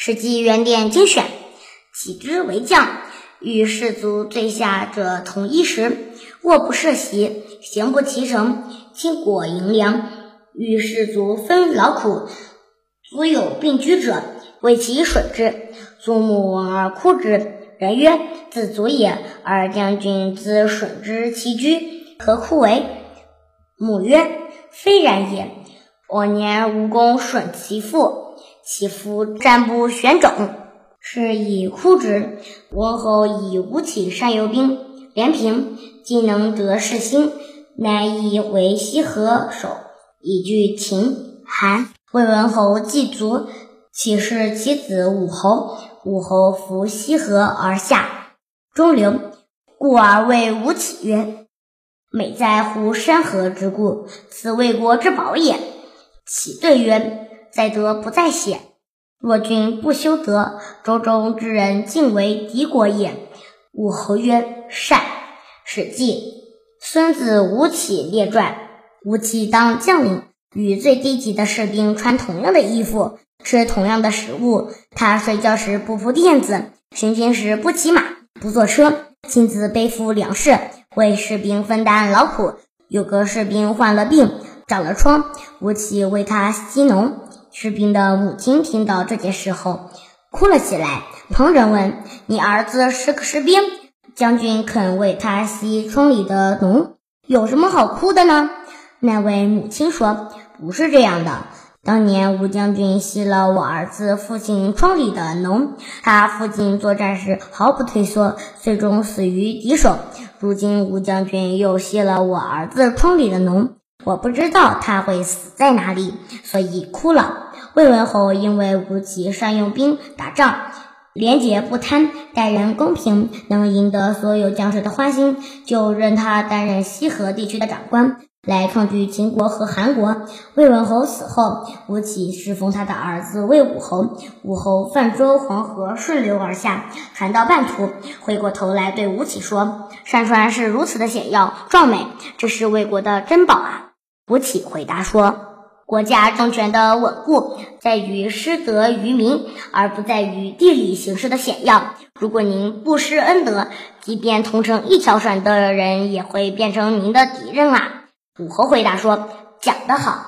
史记原典精选，起之为将，与士卒最下者同一食。卧不设席，行不骑乘，轻果盈粮，与士卒分劳苦。足有病居者，为其损之。祖母闻而哭之。人曰：“自足也，而将军自损之其居，何哭为？”母曰：“非然也。往年无功损其父，其父战不选种，是以哭之。文侯以吴起善游兵，连平，既能得士心，乃以为西河守，以拒秦、韩。魏文侯既卒，起是其子武侯。”武侯伏西河而下，中流，故而谓吴起曰：“美在乎山河之固，此魏国之宝也。”启对曰：“在德不在险。若君不修德，周中之人尽为敌国也。”武侯曰：“善。”《史记·孙子吴起列传》：吴起当将领，与最低级的士兵穿同样的衣服。吃同样的食物，他睡觉时不铺垫子，巡行时不骑马，不坐车，亲自背负粮食，为士兵分担劳苦。有个士兵患了病，长了疮，吴起为他息脓。士兵的母亲听到这件事后，哭了起来。旁人问：“你儿子是个士兵，将军肯为他吸疮里的脓，有什么好哭的呢？”那位母亲说：“不是这样的。”当年吴将军吸了我儿子父亲疮里的脓，他父亲作战时毫不退缩，最终死于敌手。如今吴将军又吸了我儿子疮里的脓，我不知道他会死在哪里，所以哭了。魏文侯因为吴起善用兵打仗，廉洁不贪，待人公平，能赢得所有将士的欢心，就任他担任西河地区的长官。来抗拒秦国和韩国。魏文侯死后，吴起侍奉他的儿子魏武侯。武侯泛舟黄河，顺流而下，船到半途，回过头来对吴起说：“山川是如此的险要壮美，这是魏国的珍宝啊！”吴起回答说：“国家政权的稳固，在于施德于民，而不在于地理形势的险要。如果您不施恩德，即便同乘一条船的人，也会变成您的敌人啊！”武侯回答说：“讲得好。”